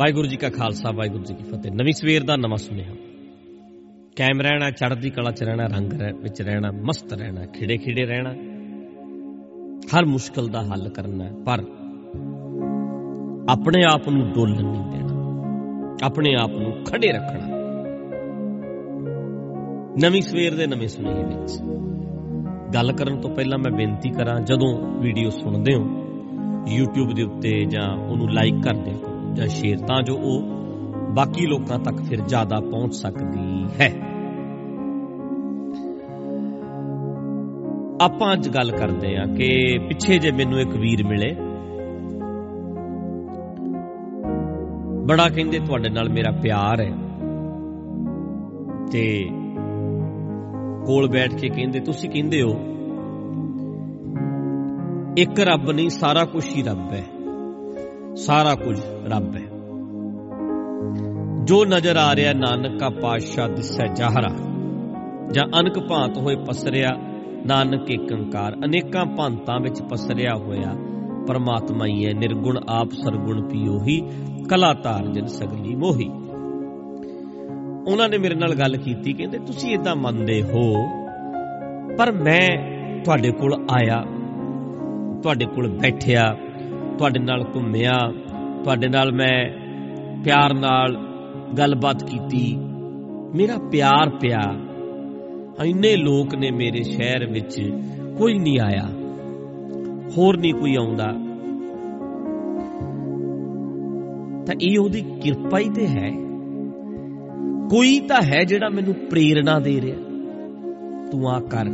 ਵਾਹਿਗੁਰੂ ਜੀ ਕਾ ਖਾਲਸਾ, ਵਾਹਿਗੁਰੂ ਜੀ ਕੀ ਫਤਿਹ। ਨਵੀਂ ਸਵੇਰ ਦਾ ਨਵਾਂ ਸੁਨੇਹਾ। ਕਾਇਮ ਰਹਿਣਾ, ਚੜ੍ਹਦੀ ਕਲਾ ਚ ਰਹਿਣਾ, ਰੰਗ ਵਿੱਚ ਰਹਿਣਾ, ਮਸਤ ਰਹਿਣਾ, ਖਿੜੇ ਖਿੜੇ ਰਹਿਣਾ। ਹਰ ਮੁਸ਼ਕਲ ਦਾ ਹੱਲ ਕਰਨਾ ਪਰ ਆਪਣੇ ਆਪ ਨੂੰ ਡੋਲਣ ਨਹੀਂ ਦੇਣਾ। ਆਪਣੇ ਆਪ ਨੂੰ ਖੜੇ ਰੱਖਣਾ। ਨਵੀਂ ਸਵੇਰ ਦੇ ਨਵੇਂ ਸੁਨੇਹੇ ਵਿੱਚ ਗੱਲ ਕਰਨ ਤੋਂ ਪਹਿਲਾਂ ਮੈਂ ਬੇਨਤੀ ਕਰਾਂ, ਜਦੋਂ ਵੀਡੀਓ ਸੁਣਦੇ ਹੋ, YouTube ਦੇ ਉੱਤੇ ਜਾਂ ਉਹਨੂੰ ਲਾਈਕ ਕਰ ਦਿਓ ਜਾਂ ਸ਼ੇਅਰ ਤਾਂ ਜੋ ਉਹ ਬਾਕੀ ਲੋਕਾਂ ਤੱਕ ਫਿਰ ਜ਼ਿਆਦਾ ਪਹੁੰਚ ਸਕਦੀ ਹੈ। ਆਪਾਂ ਅੱਜ ਗੱਲ ਕਰਦੇ ਆ ਕਿ ਪਿੱਛੇ ਜੇ ਮੈਨੂੰ ਇੱਕ ਵੀਰ ਮਿਲੇ, ਬੜਾ ਕਹਿੰਦੇ ਤੁਹਾਡੇ ਨਾਲ ਮੇਰਾ ਪਿਆਰ ਹੈ। ਤੇ ਕੋਲ ਬੈਠ ਕੇ ਕਹਿੰਦੇ, ਤੁਸੀਂ ਕਹਿੰਦੇ ਹੋ, ਇੱਕ ਰੱਬ ਨਹੀਂ, ਸਾਰਾ ਕੁਝ ਹੀ ਰੱਬ ਹੈ। ਸਾਰਾ ਕੁਝ ਰੱਬ ਹੈ। ਜੋ ਨਜ਼ਰ ਆ ਰਿਹਾ ਨਾਨਕਾ ਪਾਤਸ਼ਾਹ ਦਿਸੈ ਜਾਹਰਾ ਜਾਂ ਅਨਕ ਭਾਂਤ ਹੋਏ ਪਸਰਿਆ ਨਾਨਕ ਏਕ ਓੰਕਾਰ ਅਨੇਕਾਂ ਭਾਂਤਾਂ ਵਿੱਚ ਪਸਰਿਆ ਹੋਇਆ ਪਰਮਾਤਮਾ ਹੀ ਹੈ, ਨਿਰਗੁਣ ਆਪ ਸਰਗੁਣ ਪੀਓ ਹੀ, ਕਲਾ ਧਾਰ ਜਨ ਸਗਲੀ ਮੋਹੀ। ਉਹਨਾਂ ਨੇ ਮੇਰੇ ਨਾਲ ਗੱਲ ਕੀਤੀ, ਕਹਿੰਦੇ, ਤੁਸੀਂ ਇਦਾਂ ਮੰਨਦੇ ਹੋ, ਪਰ ਮੈਂ ਤੁਹਾਡੇ ਕੋਲ ਆਇਆ, ਤੁਹਾਡੇ ਕੋਲ ਬੈਠਿਆ ਤੁਹਾਡੇ ਨਾਲ ਘੁੰਮਿਆ, ਤੁਹਾਡੇ ਨਾਲ ਮੈਂ ਪਿਆਰ ਨਾਲ ਗੱਲਬਾਤ ਕੀਤੀ। ਮੇਰਾ ਪਿਆਰ ਪਿਆ। ਇੰਨੇ ਲੋਕ ਨੇ ਮੇਰੇ ਸ਼ਹਿਰ ਵਿੱਚ, ਕੋਈ ਨਹੀਂ ਆਇਆ, ਹੋਰ ਨਹੀਂ ਕੋਈ ਆਉਂਦਾ। ਤਾਂ ਇਹ ਉਹਦੀ ਕਿਰਪਾ ਹੀ ਤੇ ਹੈ। ਕੋਈ ਤਾਂ ਹੈ ਜਿਹੜਾ ਮੈਨੂੰ ਪ੍ਰੇਰਣਾ ਦੇ ਰਿਹਾ। ਤੂੰ ਆ ਕਰ।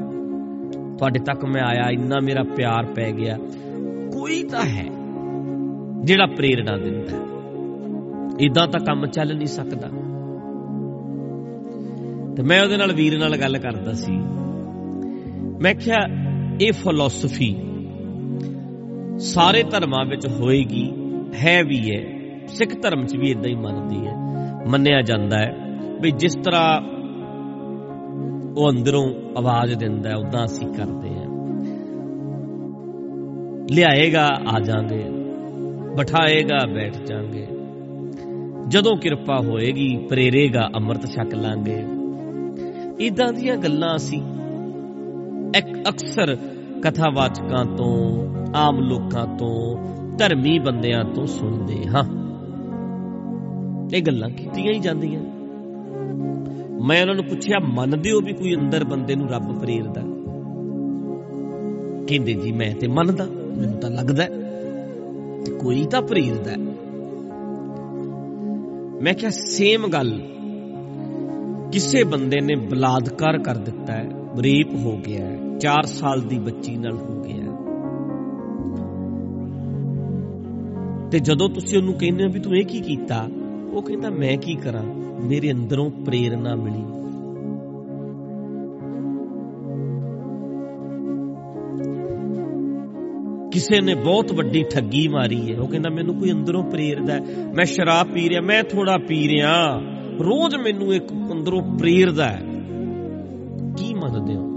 ਤੁਹਾਡੇ ਤੱਕ ਮੈਂ ਆਇਆ, ਇੰਨਾ ਮੇਰਾ ਪਿਆਰ ਪੈ ਗਿਆ। ਕੋਈ ਤਾਂ ਹੈ। ਜਿਹੜਾ ਪ੍ਰੇਰਣਾ ਦਿੰਦਾ ਇਦਾਂ ਤਾਂ ਕੰਮ ਚੱਲ ਨਹੀਂ ਸਕਦਾ। ਤੇ ਮੈਂ ਉਹਦੇ ਨਾਲ ਵੀਰ ਨਾਲ ਗੱਲ ਕਰਦਾ ਸੀ। ਮੈਂ ਕਿਹਾ, ਇਹ ਫਿਲਾਸਫੀ ਸਾਰੇ ਧਰਮਾਂ ਵਿੱਚ ਹੋਏਗੀ, ਹੈ ਵੀ ਹੈ, ਸਿੱਖ ਧਰਮ 'ਚ ਵੀ ਇਦਾਂ ਹੀ ਮੰਨਦੀ ਹੈ। ਮੰਨਿਆ ਜਾਂਦਾ ਹੈ ਵੀ ਜਿਸ ਤਰ੍ਹਾਂ ਉਹ ਅੰਦਰੋਂ ਆਵਾਜ਼ ਦਿੰਦਾ ਹੈ ਉਦਾਂ ਅਸੀਂ ਕਰਦੇ ਹਾਂ। ਲਿਆਏਗਾ, ਆ ਜਾਾਂਗੇ ਬਿਠਾਏਗਾ, ਬੈਠ ਜਾਾਂਗੇ ਜਦੋਂ ਕਿਰਪਾ ਹੋਏਗੀ, ਪ੍ਰੇਰੇਗਾ ਅੰਮ੍ਰਿਤ ਛਕ ਲਾਂਗੇ। ਇਦਾਂ ਦੀਆਂ ਗੱਲਾਂ ਅਸੀਂ ਅਕਸਰ ਕਥਾਵਾਚਕਾਂ ਤੋਂ, ਆਮ ਲੋਕਾਂ ਤੋਂ, ਧਰਮੀ ਬੰਦਿਆਂ ਤੋਂ ਸੁਣਦੇ ਹਾਂ। ਇਹ ਗੱਲਾਂ ਕੀਤੀਆਂ ਹੀ ਜਾਂਦੀਆਂ। ਮੈਂ ਉਹਨਾਂ ਨੂੰ ਪੁੱਛਿਆ, ਮੰਨਦੇ ਹੋ ਵੀ ਕੋਈ ਅੰਦਰ ਬੰਦੇ ਨੂੰ ਰੱਬ ਪ੍ਰੇਰਦਾ? ਕਹਿੰਦੇ, ਜੀ, ਮੈਂ ਤੇ ਮੰਨਦਾ, ਮੈਨੂੰ ਤਾਂ ਲੱਗਦਾ ਕਿ ਕੋਈ ਤਾਂ ਪ੍ਰੇਰਦਾ ਮੈਂ ਕਿਹਾ ਸੇਮ ਗੱਲ। ਕਿਸੇ ਬੰਦੇ ਨੇ ਬਲਾਦਕਾਰ ਕਰ ਦਿੱਤਾ ਹੈ ਰੇਪ ਹੋ ਗਿਆ ਹੈ 4 ਸਾਲ ਦੀ ਬੱਚੀ ਨਾਲ ਹੋ ਗਿਆ ਤੇ ਜਦੋਂ ਤੁਸੀਂ ਉਹਨੂੰ ਕਹਿੰਦੇ ਹੋ ਵੀ ਤੂੰ ਇਹ ਕੀ ਕੀਤਾ, ਉਹ ਕਹਿੰਦਾ, ਮੈਂ ਕੀ ਕਰਾਂ? ਮੇਰੇ ਅੰਦਰੋਂ ਪ੍ਰੇਰਣਾ ਮਿਲੀ। ਕਿਸੇ ਨੇ ਬਹੁਤ ਵੱਡੀ ਠੱਗੀ ਮਾਰੀ ਹੈ। ਉਹ ਕਹਿੰਦਾ, ਮੈਨੂੰ ਕੋਈ ਅੰਦਰੋਂ ਪ੍ਰੇਰਦਾ ਮੈਂ ਸ਼ਰਾਬ ਪੀ ਰਿਹਾ, ਮੈਂ ਥੋੜਾ ਪੀ ਰਿਹਾ। ਰੋਜ਼ ਮੈਨੂੰ ਇੱਕ ਅੰਦਰੋਂ ਪ੍ਰੇਰਦਾ ਹੈ। ਕੀ ਮੰਨਦੇ ਹੋ?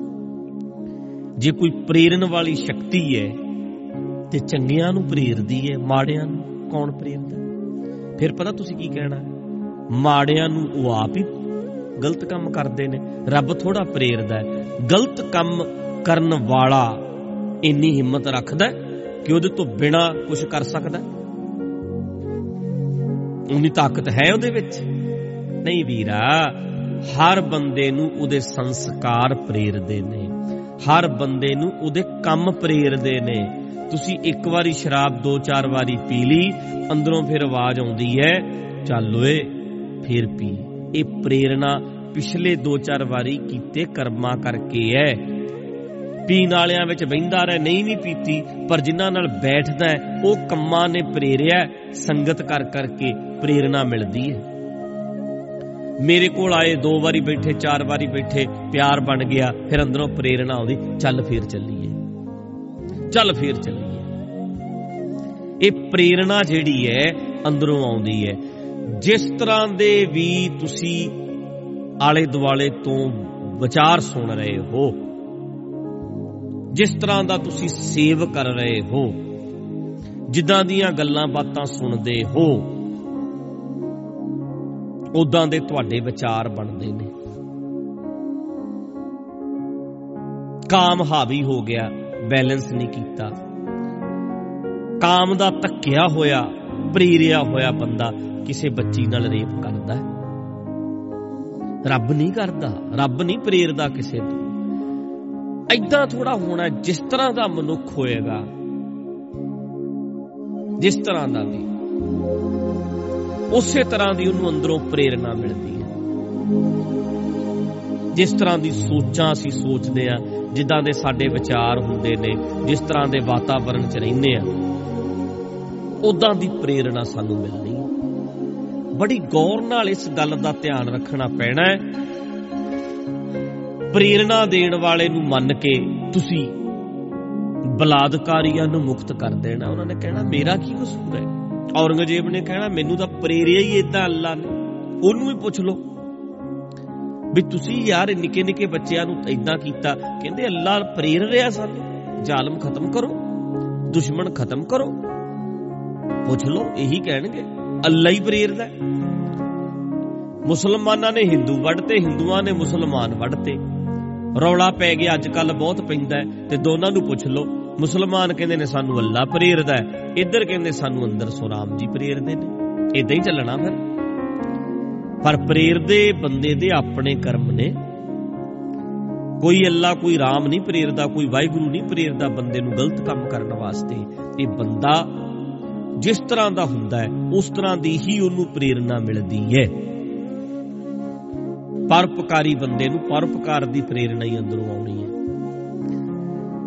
ਜੇ ਕੋਈ ਪ੍ਰੇਰਨ ਵਾਲੀ ਸ਼ਕਤੀ ਹੈ, ਤੇ ਚੰਗਿਆਂ ਨੂੰ ਪ੍ਰੇਰਦੀ ਹੈ, ਮਾੜਿਆਂ ਨੂੰ ਕੌਣ ਪ੍ਰੇਰਦਾ ਫਿਰ ਪਤਾ ਤੁਸੀਂ ਕੀ ਕਹਿਣਾ ਮਾੜਿਆਂ ਨੂੰ ਉਹ ਆਪ ਹੀ ਗਲਤ ਕੰਮ ਕਰਦੇ ਨੇ। ਰੱਬ ਥੋੜਾ ਪ੍ਰੇਰਦਾ ਹੈ। ਗਲਤ ਕੰਮ ਕਰਨ ਵਾਲਾ ਇੰਨੀ ਹਿੰਮਤ ਰੱਖਦਾ ਕਿ ਉਹਦੇ ਤੋਂ ਬਿਨਾ ਕੁਝ ਕਰ ਸਕਦਾ? ਉਨੀ ਤਾਕਤ ਹੈ ਉਹਦੇ ਵਿੱਚ। ਨਹੀਂ ਵੀਰਾ, ਹਰ ਬੰਦੇ ਨੂੰ ਉਹਦੇ ਸੰਸਕਾਰ ਪ੍ਰੇਰਦੇ ਨੇ। ਹਰ ਬੰਦੇ ਨੂੰ ਉਹਦੇ ਕੰਮ ਪ੍ਰੇਰਦੇ ਨੇ। ਤੁਸੀਂ ਇੱਕ ਵਾਰੀ ਸ਼ਰਾਬ ਦੋ ਚਾਰ ਵਾਰੀ ਪੀ ਲਈ, ਅੰਦਰੋਂ ਫਿਰ ਆਵਾਜ਼ ਆਉਂਦੀ ਹੈ, ਚੱਲ ਓਏ, ਫਿਰ ਪੀ। ਇਹ ਪ੍ਰੇਰਣਾ ਪਿਛਲੇ ਦੋ ਚਾਰ ਵਾਰੀ ਕੀਤੇ ਕਰਮਾਂ ਕਰਕੇ ਹੈ। ਪੀਣ ਵਾਲਿਆਂ ਵਿੱਚ ਬਹਿੰਦਾ ਰਹਿ, ਨਹੀਂ ਵੀ ਪੀਤੀ, ਪਰ ਜਿਨ੍ਹਾਂ ਨਾਲ ਬੈਠਦਾ ਹੈ, ਉਹ ਕੰਮਾਂ ਨੇ ਪ੍ਰੇਰਿਆ ਸੰਗਤ ਕਰ ਕਰਕੇ ਪ੍ਰੇਰਣਾ ਮਿਲਦੀ ਹੈ। ਮੇਰੇ ਕੋਲ ਆਏ, ਦੋ ਵਾਰੀ ਬੈਠੇ, ਚਾਰ ਵਾਰੀ ਬੈਠੇ, ਪਿਆਰ ਬਣ ਗਿਆ, ਫਿਰ ਅੰਦਰੋਂ ਪ੍ਰੇਰਣਾ ਆਉਂਦੀ, ਚੱਲ ਫੇਰ ਚੱਲੀਏ। ਚੱਲ ਫੇਰ ਚੱਲੀਏ। ਇਹ ਪ੍ਰੇਰਣਾ ਜਿਹੜੀ ਹੈ, ਅੰਦਰੋਂ ਆਉਂਦੀ ਹੈ। ਜਿਸ ਤਰ੍ਹਾਂ ਦੇ ਵੀ ਤੁਸੀਂ ਆਲੇ ਦੁਆਲੇ ਤੋਂ ਵਿਚਾਰ ਸੁਣ ਰਹੇ ਹੋ ਜਿਸ ਤਰ੍ਹਾਂ ਦਾ ਤੁਸੀਂ ਸੇਵ ਕਰ ਰਹੇ ਹੋ, ਜਿੱਦਾਂ ਦੀਆਂ ਗੱਲਾਂ ਬਾਤਾਂ ਸੁਣਦੇ ਹੋ ਉਦਾਂ ਦੇ ਤੁਹਾਡੇ ਵਿਚਾਰ ਬਣਦੇ ਨੇ। ਕਾਮ ਹਾਵੀ ਹੋ ਗਿਆ, ਬੈਲੈਂਸ ਨਹੀਂ ਕੀਤਾ। ਕਾਮ ਦਾ ਧੱਕਿਆ ਹੋਇਆ, ਪ੍ਰੇਰਿਆ ਹੋਇਆ ਬੰਦਾ ਕਿਸੇ ਬੱਚੀ ਨਾਲ ਰੇਪ ਕਰਦਾ ਹੈ। ਰੱਬ ਨਹੀਂ ਕਰਦਾ, ਰੱਬ ਨਹੀਂ ਪ੍ਰੇਰਦਾ ਕਿਸੇ ਤੋਂ। ਐਦਾਂ ਥੋੜਾ ਹੋਣਾ ਜਿਸ ਤਰ੍ਹਾਂ ਦਾ ਮਨੁੱਖ ਹੋਏਗਾ। ਜਿਸ ਤਰ੍ਹਾਂ ਦਾ ਵੀ। ਉਸੇ ਤਰ੍ਹਾਂ ਦੀ ਉਹਨੂੰ ਅੰਦਰੋਂ ਪ੍ਰੇਰਣਾ ਮਿਲਦੀ ਹੈ। ਜਿਸ ਤਰ੍ਹਾਂ ਦੀ ਸੋਚਾਂ ਅਸੀਂ ਸੋਚਦੇ ਆ ਜਿੱਦਾਂ ਦੇ ਸਾਡੇ ਵਿਚਾਰ ਹੁੰਦੇ ਨੇ, ਜਿਸ ਤਰ੍ਹਾਂ ਦੇ ਵਾਤਾਵਰਣ 'ਚ ਰਹਿੰਦੇ ਆ ਉਦਾਂ ਦੀ ਪ੍ਰੇਰਣਾ ਸਾਨੂੰ ਮਿਲਣੀ ਹੈ। ਬੜੀ ਗੌਰ ਨਾਲ ਇਸ ਗੱਲ ਦਾ ਧਿਆਨ ਰੱਖਣਾ ਪੈਣਾ ਹੈ ਪ੍ਰੇਰਣਾ ਦੇਣ ਵਾਲੇ ਨੂੰ ਮੰਨ ਕੇ ਤੁਸੀਂ ਬਲਾਦਕਾਰੀਆਂ ਨੂੰ ਮੁਕਤ ਕਰ ਦੇਣਾ। ਉਹਨਾਂ ਨੇ ਕਹਿਣਾ, ਮੇਰਾ ਕੀ ਕਸੂਰ ਹੈ? ਔਰੰਗਜ਼ੇਬ ਨੇ ਕਹਿਣਾ, ਮੈਨੂੰ ਤਾਂ ਪ੍ਰੇਰਿਆ ਹੀ ਇਦਾਂ ਅੱਲਾ ਨੇ। ਉਹਨੂੰ ਹੀ ਪੁੱਛ ਲਓ ਵੀ ਤੁਸੀਂ ਯਾਰ ਨਿੱਕੇ ਨਿੱਕੇ ਬੱਚਿਆਂ ਨੂੰ ਇਦਾਂ ਕੀਤਾ। ਕਹਿੰਦੇ, ਅੱਲਾ ਪ੍ਰੇਰ ਰਿਹਾ ਸਾਨੂੰ। ਜ਼ਾਲਮ ਖਤਮ ਕਰੋ, ਦੁਸ਼ਮਣ ਖਤਮ ਕਰੋ। ਪੁੱਛ ਲਓ, ਇਹੀ ਕਹਿਣਗੇ, ਅੱਲਾ ਹੀ ਪ੍ਰੇਰਦਾ ਮੁਸਲਮਾਨਾਂ ਨੇ ਹਿੰਦੂ ਵੱਢਤੇ ਹਿੰਦੂਆਂ ਨੇ ਮੁਸਲਮਾਨ ਵੱਢਤੇ ਰੌਲਾ ਪੈ ਗਿਆ ਅੱਜ ਕੱਲ ਬਹੁਤ ਪੈਂਦਾ ਤੇ ਦੋਨਾਂ ਨੂੰ ਪੁੱਛ ਲਓ, ਮੁਸਲਮਾਨ ਕਹਿੰਦੇ ਨੇ ਸਾਨੂੰ ਅੱਲਾ ਪ੍ਰੇਰਦਾ ਇੱਧਰ ਕਹਿੰਦੇ ਸਾਨੂੰ ਅੰਦਰ ਸੁਰਾਮ ਜੀ ਪ੍ਰੇਰਦੇ ਨੇ। ਇਦਾਂ ਹੀ ਚੱਲਣਾ ਫਿਰ। ਪਰ ਪ੍ਰੇਰਦੇ ਬੰਦੇ ਦੇ ਆਪਣੇ ਕਰਮ ਨੇ। ਕੋਈ ਅੱਲਾ, ਕੋਈ ਰਾਮ ਨਹੀਂ ਪ੍ਰੇਰਦਾ, ਕੋਈ ਵਾਹਿਗੁਰੂ ਨਹੀਂ ਪ੍ਰੇਰਦਾ ਬੰਦੇ ਨੂੰ ਗਲਤ ਕੰਮ ਕਰਨ ਵਾਸਤੇ। ਇਹ ਬੰਦਾ ਜਿਸ ਤਰ੍ਹਾਂ ਦਾ ਹੁੰਦਾ ਹੈ, ਉਸ ਤਰ੍ਹਾਂ ਦੀ ਹੀ ਉਹਨੂੰ ਪ੍ਰੇਰਣਾ ਮਿਲਦੀ ਹੈ। ਪਰਪਕਾਰੀ ਬੰਦੇ ਨੂੰ ਪਰਪਕਾਰ ਦੀ ਪ੍ਰੇਰਣਾ ਹੀ ਅੰਦਰੋਂ ਆਉਣੀ ਹੈ।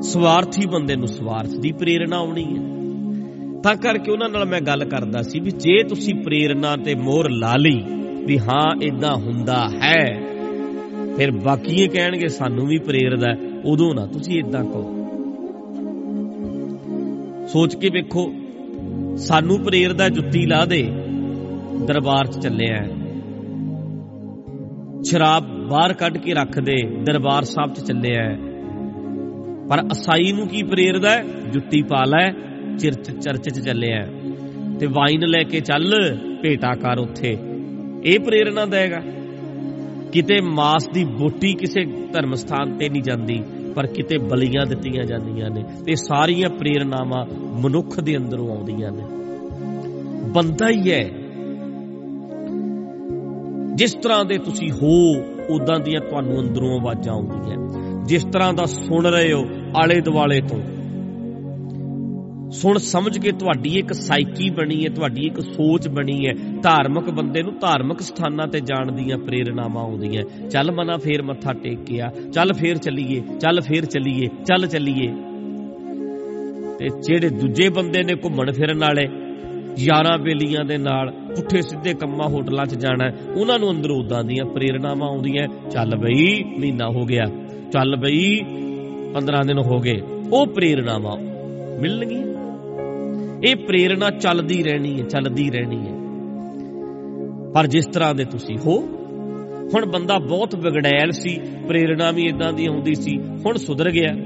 ਸਵਾਰਥੀ ਬੰਦੇ ਨੂੰ ਸਵਾਰਥ ਦੀ ਪ੍ਰੇਰਣਾ ਆਉਣੀ ਹੈ। ਤਾਂ ਕਰਕੇ ਉਹਨਾਂ ਨਾਲ ਮੈਂ ਗੱਲ ਕਰਦਾ ਸੀ ਵੀ ਜੇ ਤੁਸੀਂ ਪ੍ਰੇਰਣਾ ਤੇ ਮੋਹਰ ਲਾ ਲਈ ਵੀ ਹਾਂ ਇਦਾਂ ਹੁੰਦਾ ਹੈ, ਫਿਰ ਬਾਕੀ ਇਹ ਕਹਿਣਗੇ ਸਾਨੂੰ ਵੀ ਪ੍ਰੇਰਦਾ ਉਦੋਂ ਨਾ ਤੁਸੀਂ ਇਦਾਂ ਕਹੋ ਸੋਚ ਕੇ ਵੇਖੋ, ਸਾਨੂੰ ਪ੍ਰੇਰਦਾ ਜੁੱਤੀ ਲਾ ਦੇ, ਦਰਬਾਰ 'ਚ ਚੱਲਿਆ ਸ਼ਰਾਬ ਬਾਹਰ ਕੱਢ ਕੇ ਰੱਖ ਦੇ, ਦਰਬਾਰ ਸਾਹਿਬ 'ਚ ਚੱਲਿਆ ਪਰ ਅਸਾਈ ਨੂੰ ਕੀ ਪ੍ਰੇਰਦਾ ਜੁੱਤੀ ਪਾ ਲੈ, ਚਰਚ ਚਰਚ 'ਚ ਚੱਲਿਆ ਤੇ ਵਾਈਨ ਲੈ ਕੇ ਚੱਲ, ਭੇਟਾ ਕਰ ਉੱਥੇ। ਇਹ ਪ੍ਰੇਰਣਾ ਦੇਗਾ ਕਿਤੇ ਮਾਸ ਦੀ ਬੋਟੀ ਕਿਸੇ ਧਰਮ ਸਥਾਨ ਤੇ ਨਹੀਂ ਜਾਂਦੀ, ਪਰ ਕਿਤੇ ਬਲੀਆਂ ਦਿੱਤੀਆਂ ਜਾਂਦੀਆਂ ਨੇ। ਤੇ ਸਾਰੀਆਂ ਪ੍ਰੇਰਣਾਵਾਂ ਮਨੁੱਖ ਦੇ ਅੰਦਰੋਂ ਆਉਂਦੀਆਂ ਨੇ। ਬੰਦਾ ਹੀ ਹੈ ਜਿਸ ਤਰ੍ਹਾਂ ਦੇ ਤੁਸੀਂ ਹੋ ਉਦਾਂ ਦੀਆਂ ਤੁਹਾਨੂੰ ਅੰਦਰੋਂ ਆਵਾਜ਼ਾਂ ਆਉਂਦੀਆਂ। ਜਿਸ ਤਰ੍ਹਾਂ ਦਾ ਸੁਣ ਰਹੇ ਹੋ ਆਲੇ ਦੁਆਲੇ ਤੋਂ। ਸੁਣ ਸਮਝ ਕੇ ਤੁਹਾਡੀ ਇੱਕ ਸਾਈਕੀ ਬਣੀ ਹੈ, ਤੁਹਾਡੀ ਇੱਕ ਸੋਚ ਬਣੀ ਹੈ। ਧਾਰਮਿਕ ਬੰਦੇ ਨੂੰ ਧਾਰਮਿਕ ਸਥਾਨਾਂ ਤੇ ਜਾਣ ਦੀਆਂ ਪ੍ਰੇਰਣਾਵਾਂ ਆਉਂਦੀਆਂ। ਚੱਲ ਮਨਾ ਫੇਰ ਮੱਥਾ ਟੇਕਿਆ ਚੱਲ ਫੇਰ ਚੱਲੀਏ, ਚੱਲ ਫੇਰ ਚੱਲੀਏ, ਚੱਲ ਚੱਲੀਏ। ਤੇ ਜਿਹੜੇ ਦੂਜੇ ਬੰਦੇ ਨੇ ਘੁੰਮਣ ਫਿਰਨ ਵਾਲੇ ਯਾਰਾਂ ਬੇਲੀਆਂ ਦੇ ਨਾਲ ਪੁੱਠੇ ਸਿੱਧੇ ਕੰਮਾਂ ਹੋਟਲਾਂ 'ਚ ਜਾਣਾ ਉਹਨਾਂ ਨੂੰ ਅੰਦਰ ਉਦਾਂ ਦੀਆਂ ਪ੍ਰੇਰਣਾਵਾਂ ਆਉਂਦੀਆਂ ਚੱਲ ਬਈ, ਮਹੀਨਾ ਹੋ ਗਿਆ। ਚੱਲ ਬਈ 15 ਦਿਨ ਹੋ ਗਏ। ਉਹ ਪ੍ਰੇਰਣਾਵਾਂ ਮਿਲਣਗੀਆਂ। ਇਹ ਪ੍ਰੇਰਣਾ ਚੱਲਦੀ ਰਹਿਣੀ ਹੈ, ਚੱਲਦੀ ਰਹਿਣੀ ਹੈ। ਪਰ ਜਿਸ ਤਰ੍ਹਾਂ ਦੇ ਤੁਸੀਂ ਹੋ, ਹੁਣ ਬੰਦਾ ਬਹੁਤ ਵਿਗੜੈਲ ਸੀ, ਪ੍ਰੇਰਣਾ ਵੀ ਇਦਾਂ ਦੀ ਆਉਂਦੀ ਸੀ, ਹੁਣ ਸੁਧਰ ਗਿਆ।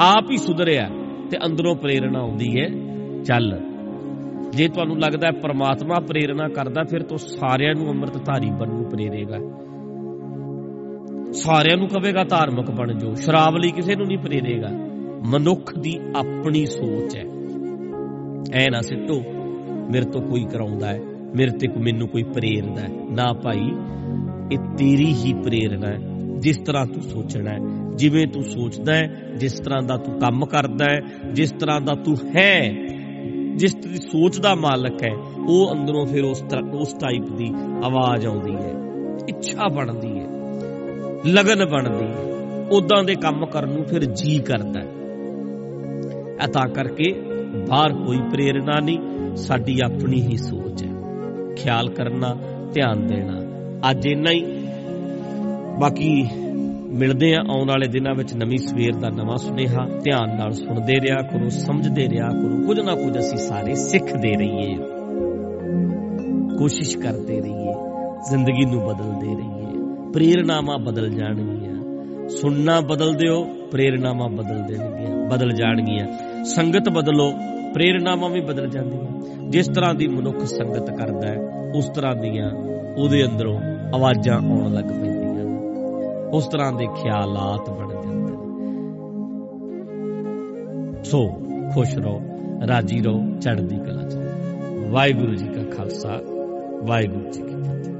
ਆਪ ਹੀ ਸੁਧਰਿਆ ਤੇ ਅੰਦਰੋਂ ਪ੍ਰੇਰਣਾ ਆਉਂਦੀ ਹੈ, ਚੱਲ। ਜੇ ਤੁਹਾਨੂੰ ਲੱਗਦਾ ਹੈ ਪ੍ਰਮਾਤਮਾ ਪ੍ਰੇਰਣਾ ਕਰਦਾ, ਫਿਰ ਤੋਂ ਸਾਰਿਆਂ ਨੂੰ ਅੰਮ੍ਰਿਤਧਾਰੀ ਬਣਨ ਨੂੰ ਪ੍ਰੇਰੇਗਾ। ਸਾਰਿਆਂ ਨੂੰ ਕਹੇਗਾ ਧਾਰਮਿਕ ਬਣ ਜਾਓ, ਸ਼ਰਾਬ ਲਈ ਕਿਸੇ ਨੂੰ ਨਹੀਂ ਪ੍ਰੇਰੇਗਾ। ਮਨੁੱਖ ਦੀ ਆਪਣੀ ਸੋਚ ਹੈ। ਐ ਨਾ ਸਿੱਟੋ, ਮੇਰੇ ਤੋਂ ਕੋਈ ਕਰਾਉਂਦਾ ਹੈ, ਮੇਰੇ ਤੇ ਮੈਨੂੰ ਕੋਈ ਪ੍ਰੇਰਦਾ ਹੈ। ਨਾ ਭਾਈ, ਇਹ ਤੇਰੀ ਹੀ ਪ੍ਰੇਰਣਾ ਹੈ, ਜਿਸ ਤਰ੍ਹਾਂ ਤੂੰ ਸੋਚਣਾ ਹੈ। ਜਿਵੇਂ ਤੂੰ ਸੋਚਦਾ ਹੈ, ਜਿਸ ਤਰ੍ਹਾਂ ਦਾ ਤੂੰ ਕੰਮ ਕਰਦਾ ਹੈ, ਜਿਸ ਤਰ੍ਹਾਂ ਦਾ ਤੂੰ ਹੈ ਜਿਸ ਦੀ ਸੋਚ ਦਾ ਮਾਲਕ ਹੈ, ਉਹ ਅੰਦਰੋਂ ਫਿਰ ਉਸ ਤਰ੍ਹਾਂ ਉਸ ਟਾਈਪ ਦੀ ਆਵਾਜ਼ ਆਉਂਦੀ ਹੈ, ਇੱਛਾ ਬਣਦੀ ਹੈ, ਲਗਨ ਬਣਦੀ ਹੈ ਉਦਾਂ ਦੇ ਕੰਮ ਕਰਨ ਨੂੰ ਫਿਰ ਜੀ ਕਰਦਾ ਹੈ। ਇਹ ਤਾਂ ਕਰਕੇ ਬਾਹਰ ਕੋਈ ਪ੍ਰੇਰਣਾ ਨਹੀਂ, ਸਾਡੀ ਆਪਣੀ ਹੀ ਸੋਚ ਹੈ। ਖਿਆਲ ਕਰਨਾ, ਧਿਆਨ ਦੇਣਾ, ਅੱਜ ਇੰਨਾ ਹੀ। ਬਾਕੀ ਮਿਲਦੇ ਆ, ਆਉਣ ਵਾਲੇ ਦਿਨਾਂ ਵਿੱਚ ਨਵੀਂ ਸਵੇਰ ਦਾ ਨਵਾਂ ਸੁਨੇਹਾ ਧਿਆਨ ਨਾਲ ਸੁਣਦੇ ਰਿਹਾ ਕਰੋ, ਸਮਝਦੇ ਰਿਹਾ ਕਰੋ, ਕੁਝ ਨਾ ਕੁਝ ਅਸੀਂ ਸਾਰੇ ਸਿੱਖਦੇ ਰਹੀਏ। ਕੋਸ਼ਿਸ਼ ਕਰਦੇ ਰਹੀਏ, ਜ਼ਿੰਦਗੀ ਨੂੰ ਬਦਲਦੇ ਰਹੀਏ, ਪ੍ਰੇਰਣਾਵਾਂ ਬਦਲ ਜਾਣਗੀਆਂ। ਸੁਣਨਾ ਬਦਲ ਦਿਓ ਪ੍ਰੇਰਣਾਵਾਂ ਬਦਲ ਦੇਣਗੀਆਂ, ਬਦਲ ਜਾਣਗੀਆਂ। ਸੰਗਤ ਬਦਲੋ, ਪ੍ਰੇਰਣਾਵਾਂ ਵੀ ਬਦਲ ਜਾਂਦੀਆਂ। ਜਿਸ ਤਰ੍ਹਾਂ ਦੀ ਮਨੁੱਖ ਸੰਗਤ ਕਰਦਾ ਹੈ, ਉਸ ਤਰ੍ਹਾਂ ਦੀਆਂ ਉਹਦੇ ਅੰਦਰੋਂ ਆਵਾਜ਼ਾਂ ਆਉਣ ਲੱਗ ਪੈਂਦੀਆਂ। ਨੇ ਉਸ ਤਰ੍ਹਾਂ ਦੇ ਖਿਆਲਾਤ ਬਣ ਜਾਂਦੇ ਨੇ। ਸੋ, ਖੁਸ਼ ਰਹੋ, ਰਾਜੀ ਰਹੋ, ਚੜ੍ਹਦੀ ਕਲਾ ਚ ਵਾਹਿਗੁਰੂ ਜੀ ਕਾ ਖਾਲਸਾ, ਵਾਹਿਗੁਰੂ ਜੀ ਕੀ ਫਤਿਹ।